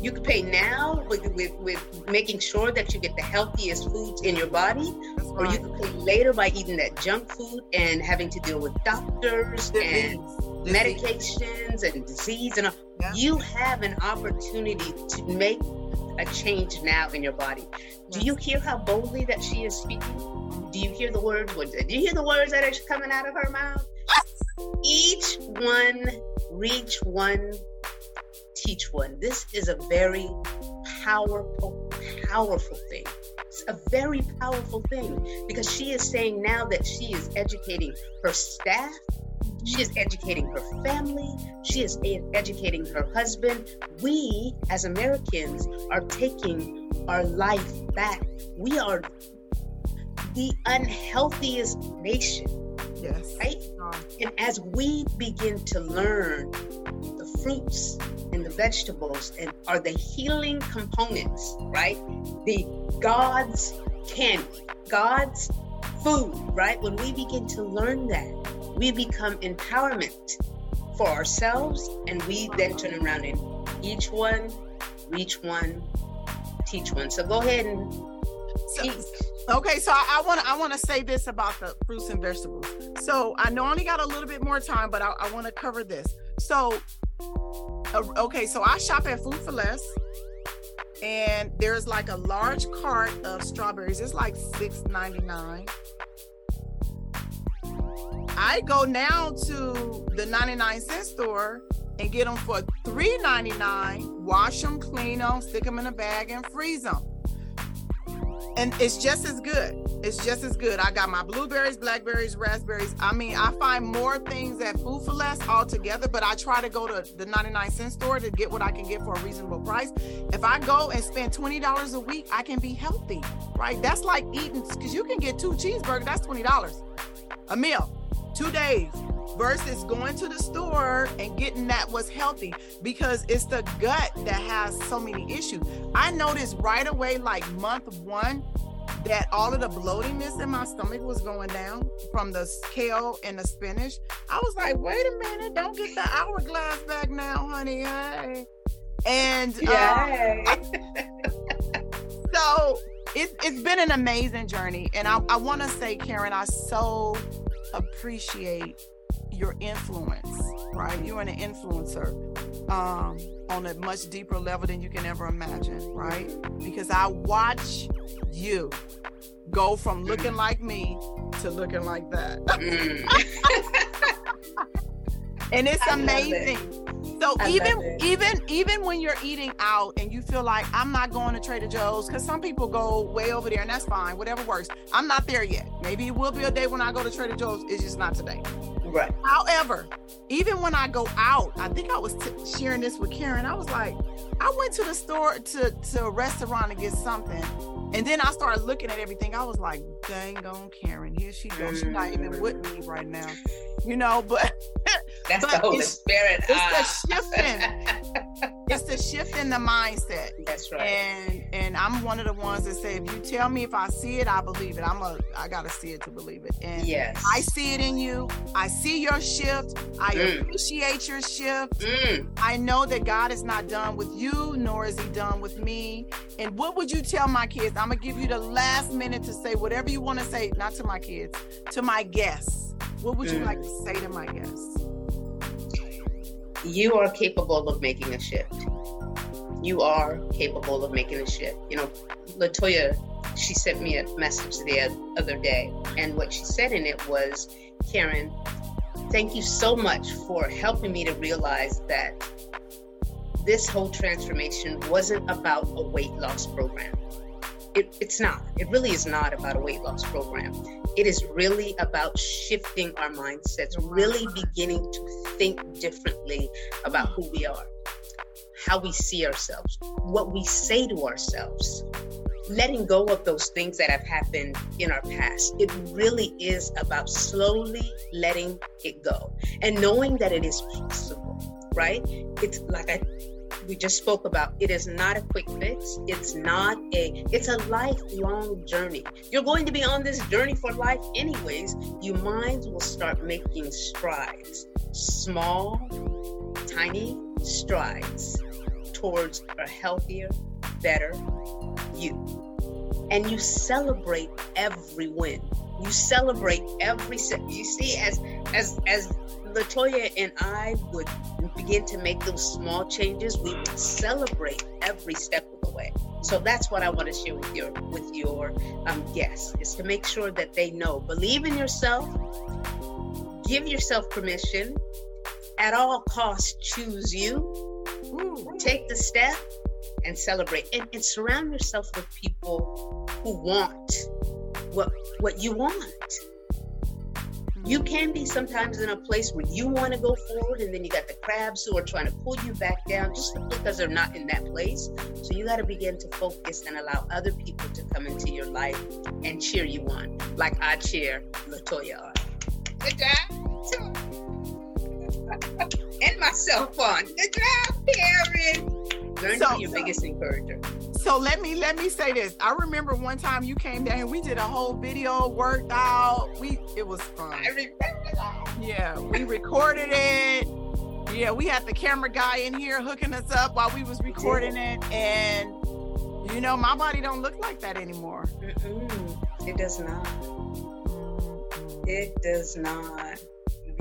You could pay now with, with, with making sure that you get the healthiest foods in your body, That's or you could pay later by eating that junk food and having to deal with doctors and Disease. medications and disease and all. Yeah. You have an opportunity to make a change now in your body. Do you hear how boldly that she is speaking? Do you hear the words? Do you hear the words that are coming out of her mouth? Each one, reach one, teach one. This is a very powerful, powerful thing. It's a very powerful thing because she is saying now that she is educating her staff, she is educating her family, she is educating her husband. We, as Americans, are taking our life back. We are the unhealthiest nation, Yes. right? Um, And as we begin to learn fruits and the vegetables and are the healing components, right? The God's candy, God's food, right? When we begin to learn that, we become empowerment for ourselves and we then turn around and each one, reach one, teach one. So go ahead and so- teach. Okay, so I want to I want to say this about the fruits and vegetables. So I know I only got a little bit more time, but I, I want to cover this. So, Uh, okay, so I shop at Food 4 Less, and there's like a large cart of strawberries. It's like six ninety nine. I go now to the ninety nine cent store and get them for three ninety nine. Wash them, clean them, stick them in a bag, and freeze them and it's just as good. It's just as good. I got my blueberries, blackberries, raspberries. I mean, I find more things at Food 4 Less altogether, but I try to go to the 99 cent store to get what I can get for a reasonable price. If I go and spend $20 a week, I can be healthy, right? That's like eating, because you can get two cheeseburgers, that's $20 a meal, two days versus going to the store and getting that was healthy because it's the gut that has so many issues. I noticed right away, like month one, that all of the bloatiness in my stomach was going down from the kale and the spinach. I was like, wait a minute, don't get the hourglass back now, honey. Hey. And um, [LAUGHS] so it, it's been an amazing journey. And I, I want to say, Karen, I so appreciate your influence, right? You're an influencer um, on a much deeper level than you can ever imagine, right? Because I watch you go from looking like me to looking like that. Mm. [LAUGHS] and it's love it. So I even even even when you're eating out and you feel like I'm not going to Trader Joe's because some people go way over there and that's fine, whatever works. I'm not there yet. Maybe it will be a day when I go to Trader Joe's. It's just not today. right. However, even when I go out, I think I was t- sharing this with Karen. I was like, I went to the store to to a restaurant to get something, and then I started looking at everything. I was like, dang on Karen, here she goes. She's not even with me right now, you know. But That's [LAUGHS] But the Holy Spirit. it's Ah. the shifting. [LAUGHS] it's the shift in the mindset. That's right. And and I'm one of the ones that say, if you tell me if I see it, I believe it. I'm a I gotta see it to believe it. And yes. I see it in you. I see your shift. I Mm. appreciate your shift. Mm. I know that God is not done with you, nor is He done with me. And what would you tell my kids? I'm gonna give you the last minute to say whatever you want to say, not to my kids, to my guests. What would you Mm. like to say to my guests? You are capable of making a shift. You are capable of making a shift. You know, Latoya, she sent me a message the other day, and what she said in it was, Karen, thank you so much for helping me to realize that this whole transformation wasn't about a weight loss program. It, it's not. It really is not about a weight loss program. It is really about shifting our mindsets, really beginning to think differently about who we are, how we see ourselves, what we say to ourselves, letting go of those things that have happened in our past. It really is about slowly letting it go and knowing that it is possible, right? It's like I we just spoke about it is not a quick fix it's not a it's a lifelong journey you're going to be on this journey for life anyways your minds will start making strides small tiny strides towards a healthier, better you. And you celebrate every win. You celebrate every step. You see, as as as Latoya and I would begin to make those small changes, we would celebrate every step of the way. So that's what I want to share with your with your um, guests is to make sure that they know, believe in yourself, give yourself permission, at all costs choose you, take the step, and celebrate, and, and surround yourself with people who want what what you want you can be sometimes in a place where you want to go forward and then you got the crabs who are trying to pull you back down just because they're not in that place. So you got to begin to focus and allow other people to come into your life and cheer you on like i cheer latoya on. Good job [LAUGHS] and myself on. Good job karen. Learn so, to be your biggest encourager so let me let me say this. I remember one time you came down and we did a whole video, worked out. We it was fun. I remember that. Yeah, we recorded it. Yeah, we had the camera guy in here hooking us up while we was recording it, and you know my body don't look like that anymore. Mm-mm. It does not. It does not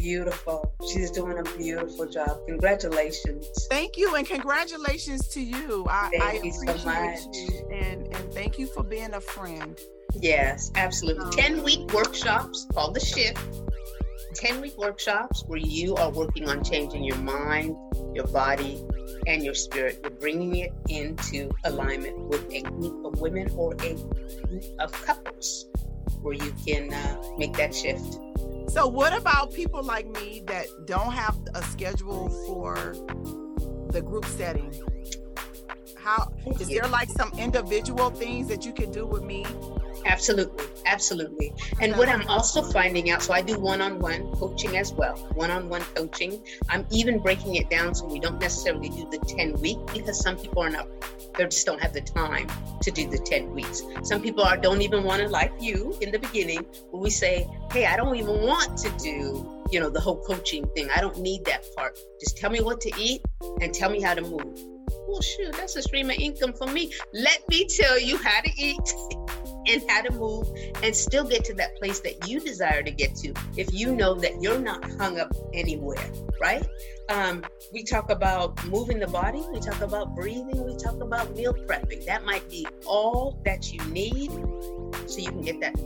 beautiful. She's doing a beautiful job. Congratulations. Thank you, and congratulations to you. I, thank I you appreciate so much. you, and and thank you for being a friend. Yes, absolutely. Um, Ten week workshops called the Shift. 10 week workshops where you are working on changing your mind, your body, and your spirit. You're bringing it into alignment with a group of women or a group of couples where you can uh, make that shift. So, what about people like me that don't have a schedule for the group setting? How is there like some individual things that you can do with me Absolutely, absolutely. And what I'm also finding out, so I do one-on-one coaching as well. One-on-one coaching. I'm even breaking it down so we don't necessarily do the 10 week because some people are not they just don't have the time to do the 10 weeks. Some people are don't even want to like you in the beginning when we say, "Hey, I don't even want to do, you know, the whole coaching thing. I don't need that part. Just tell me what to eat and tell me how to move." Well, shoot, that's a stream of income for me. Let me tell you how to eat. [LAUGHS] and how to move and still get to that place that you desire to get to if you know that you're not hung up anywhere, right? Um, we talk about moving the body, we talk about breathing, we talk about meal prepping. That might be all that you need so you can get that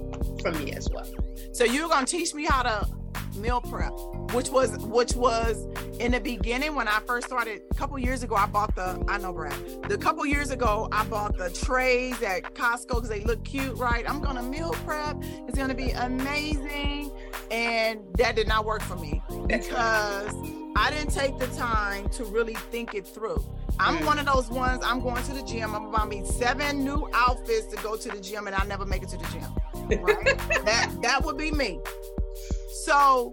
from me as well. So you're going to teach me how to meal prep, which was which was in the beginning when I first started a couple years ago. I bought the I know Brad. The couple years ago I bought the trays at Costco because they look cute, right? I'm gonna meal prep. It's gonna be amazing, and that did not work for me because I didn't take the time to really think it through. I'm mm. one of those ones. I'm going to the gym. I'm about me seven new outfits to go to the gym, and I never make it to the gym. Right? [LAUGHS] that that would be me. So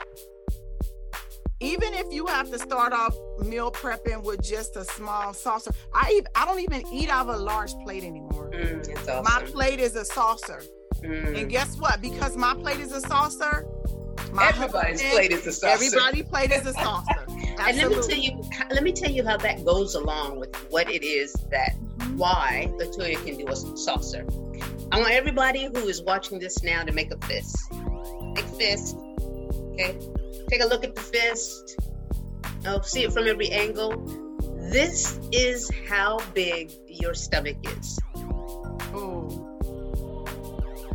even if you have to start off meal prepping with just a small saucer, I I don't even eat out of a large plate anymore. Mm, awesome. My plate is a saucer. Mm. And guess what? Because my plate is a saucer, my everybody's plate is a saucer. Everybody's plate is a [LAUGHS] saucer. and let me tell you, let me tell you how that goes along with what it is that mm-hmm. why Latoya can do a saucer. I want everybody who is watching this now to make a fist. Make a fist Okay, take a look at the fist. Oh, see it from every angle. This is how big your stomach is. Oh,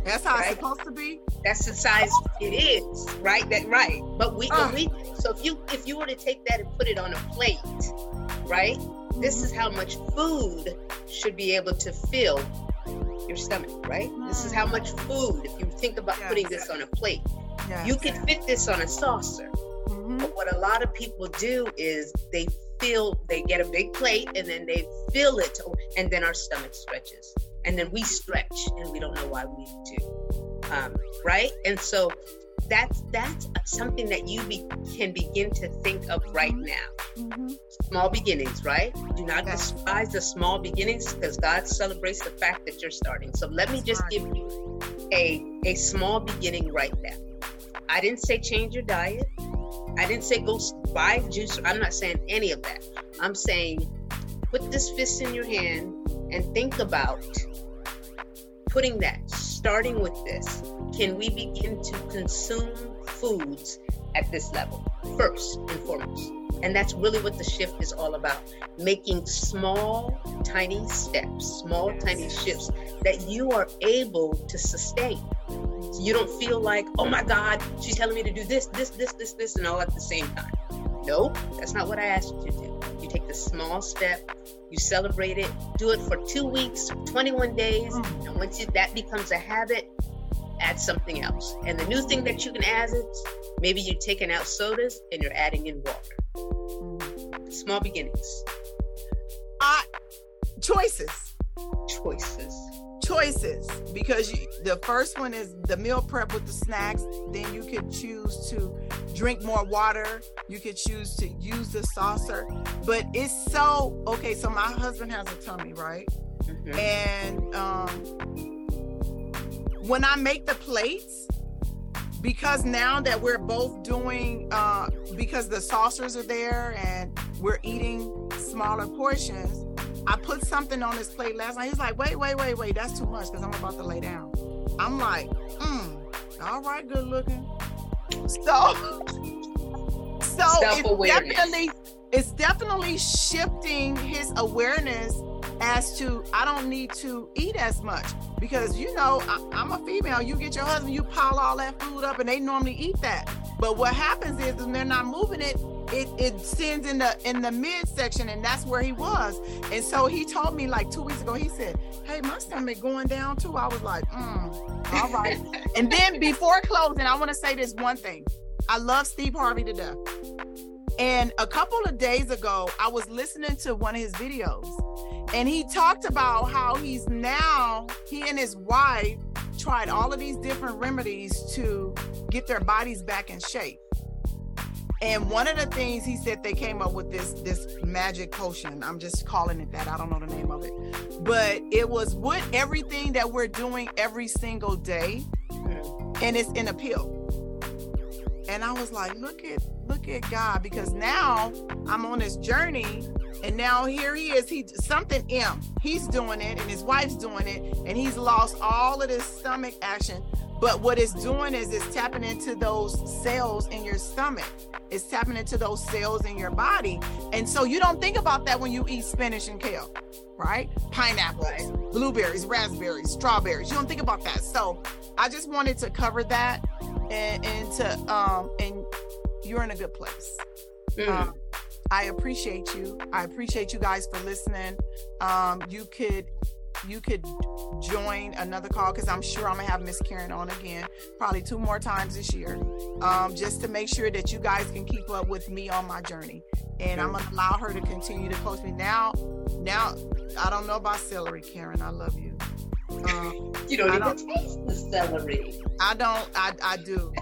that's how right? it's supposed to be. That's the size it is, right? That right. But we, uh. we so if you if you were to take that and put it on a plate, right? This is how much food should be able to fill your stomach, right? This is how much food, if you think about yes. putting this on a plate, Yes. You can fit this on a saucer. Mm-hmm. But what a lot of people do is they fill, they get a big plate and then they fill it, and then our stomach stretches. And then we stretch and we don't know why we do. Um, right? And so that's that's something that you be, can begin to think of right mm-hmm. now. Mm-hmm. Small beginnings, right? Do not despise the small beginnings because God celebrates the fact that you're starting. So let me just give you a a small beginning right now. I didn't say change your diet. I didn't say go buy juice. I'm not saying any of that. I'm saying put this fist in your hand and think about putting that, starting with this. Can we begin to consume foods at this level first and foremost? And that's really what the shift is all about making small, tiny steps, small, tiny shifts that you are able to sustain. So you don't feel like, oh my God, she's telling me to do this, this, this, this, this, and all at the same time. No, that's not what I asked you to do. You take the small step, you celebrate it, do it for two weeks, 21 days, mm. and once you, that becomes a habit, add something else. And the new thing that you can add is maybe you're taking out sodas and you're adding in water. Mm. Small beginnings. Uh, choices. Choices. Choices. Because you, the first one is the meal prep with the snacks. Then you could choose to drink more water. You could choose to use the saucer. But it's so okay. So my husband has a tummy, right? Mm-hmm. And um, when I make the plates, because now that we're both doing uh, because the saucers are there and we're eating smaller portions i put something on his plate last night. He's like wait wait wait wait. That's too much because i'm about to lay down. I'm like mm, all right good looking. So so it's definitely it's definitely shifting his awareness as to I don't need to eat as much because you know I, am a female. You get your husband, you pile all that food up, and they normally eat that. But what happens is when they're not moving it, it it sends in the in the midsection, and that's where he was. And so he told me like two weeks ago. He said, "Hey, my stomach going down too." I was like, mm, "All right." [LAUGHS] and then before closing, I want to say this one thing. I love Steve Harvey to death. And a couple of days ago, I was listening to one of his videos and he talked about how he's now, he and his wife tried all of these different remedies to get their bodies back in shape. And one of the things he said they came up with this this magic potion. I'm just calling it that. I don't know the name of it. But it was what everything that we're doing every single day and it's in a pill. And I was like, look at look at God because now I'm on this journey and now here he is. He something M. He's doing it, and his wife's doing it, and he's lost all of this stomach action. But what it's doing is it's tapping into those cells in your stomach. It's tapping into those cells in your body. And so you don't think about that when you eat spinach and kale, right? Pineapples, right. blueberries, raspberries, strawberries. You don't think about that. So I just wanted to cover that and, and to um and you're in a good place. Mm. Um, I appreciate you. I appreciate you guys for listening. Um, you could you could join another call because I'm sure I'm gonna have Miss Karen on again, probably two more times this year, um, just to make sure that you guys can keep up with me on my journey. And I'm gonna allow her to continue to coach me. Now, now I don't know about celery, Karen. I love you. Um, [LAUGHS] you don't even taste the celery. I don't. I I do.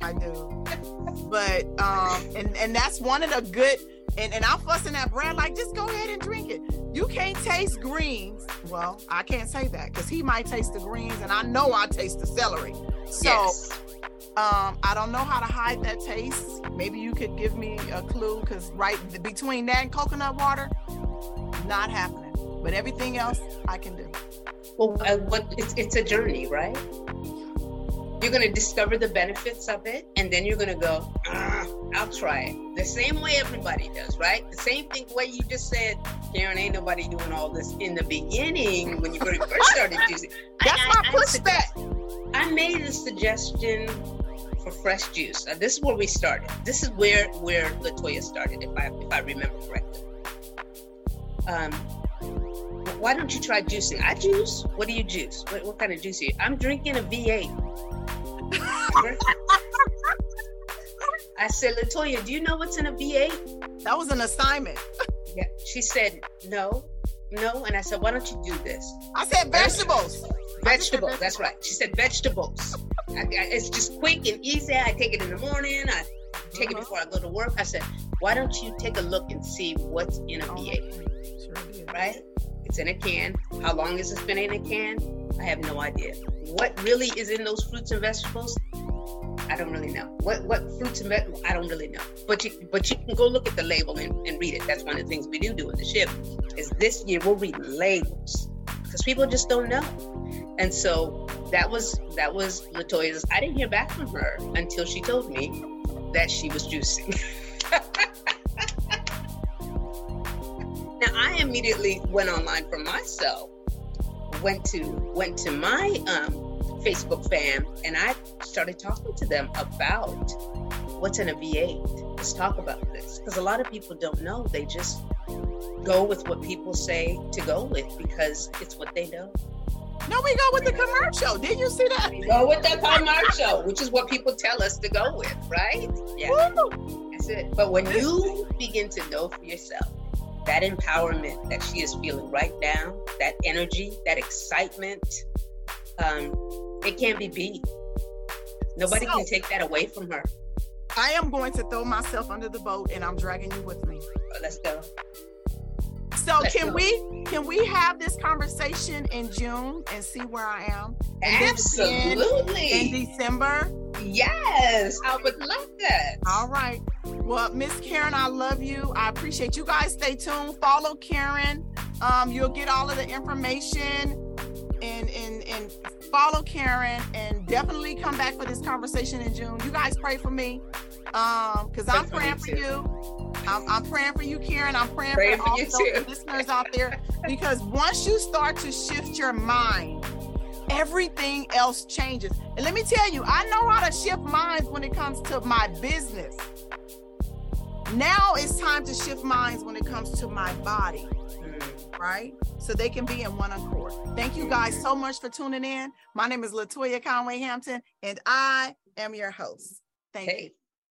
I do. But um, and and that's one of the good. And, and I'm fussing at Brad like, just go ahead and drink it. You can't taste greens. Well, I can't say that because he might taste the greens, and I know I taste the celery. So yes. um, I don't know how to hide that taste. Maybe you could give me a clue because right between that and coconut water, not happening. But everything else I can do. Well, uh, what it's, it's a journey, right? You're going to discover the benefits of it, and then you're going to go, ah, I'll try it. The same way everybody does, right? The same thing way you just said, Karen, ain't nobody doing all this in the beginning when you first [LAUGHS] started using. That's I, my pushback. I, I made a suggestion for fresh juice. Now, this is where we started. This is where where Latoya started, if I if I remember correctly. Um, why don't you try juicing? I juice. What do you juice? What, what kind of juice are you? I'm drinking a V8. I said, Latoya, do you know what's in a V8? That was an assignment. yeah. She said, no, no. And I said, why don't you do this? I said vegetables. Vegetables. That's right. She said vegetables. I, I, it's just quick and easy. I take it in the morning. I take uh-huh. it before I go to work. I said, why don't you take a look and see what's in a V8? Sure right? It's in a can. How long has it been in a can? I have no idea. What really is in those fruits and vegetables? I don't really know what what fruits and vegetables. I don't really know, but you but you can go look at the label and, and read it. That's one of the things we do do in the Shift. Is this year we'll read labels because people just don't know, and so that was that was Latoya's. I didn't hear back from her until she told me that she was juicing. [LAUGHS] now I immediately went online for myself. Went to went to my um, Facebook fam and I started talking to them about what's in a V8. Let's talk about this because a lot of people don't know. They just go with what people say to go with because it's what they know. No, we go with the commercial. Did you see that? We go with the commercial, which is what people tell us to go with, right? Yeah. Woo! That's it. But when you begin to know for yourself that empowerment that she is feeling right now, that energy, that excitement, um, it can't be beat. Nobody so, can take that away from her. I am going to throw myself under the boat and I'm dragging you with me. Let's go. So Let's can we can we have this conversation in June and see where I am? And Absolutely. In December. Yes, I would love that. All right. Well, Miss Karen, I love you. I appreciate you guys. Stay tuned. Follow Karen. Um, you'll get all of the information and and and follow Karen and definitely come back for this conversation in June. You guys pray for me. Um, because I'm praying for you. I'm, I'm, praying for you, Karen. I'm praying, for, for all the listeners out there. Because once you start to shift your mind, everything else changes. And let me tell you, I know how to shift minds when it comes to my business. Now it's time to shift minds when it comes to my body. Right? So they can be in one accord. Thank you guys so much for tuning in. My name is Latoya Conway Hampton, and I am your host. Thank hey. you.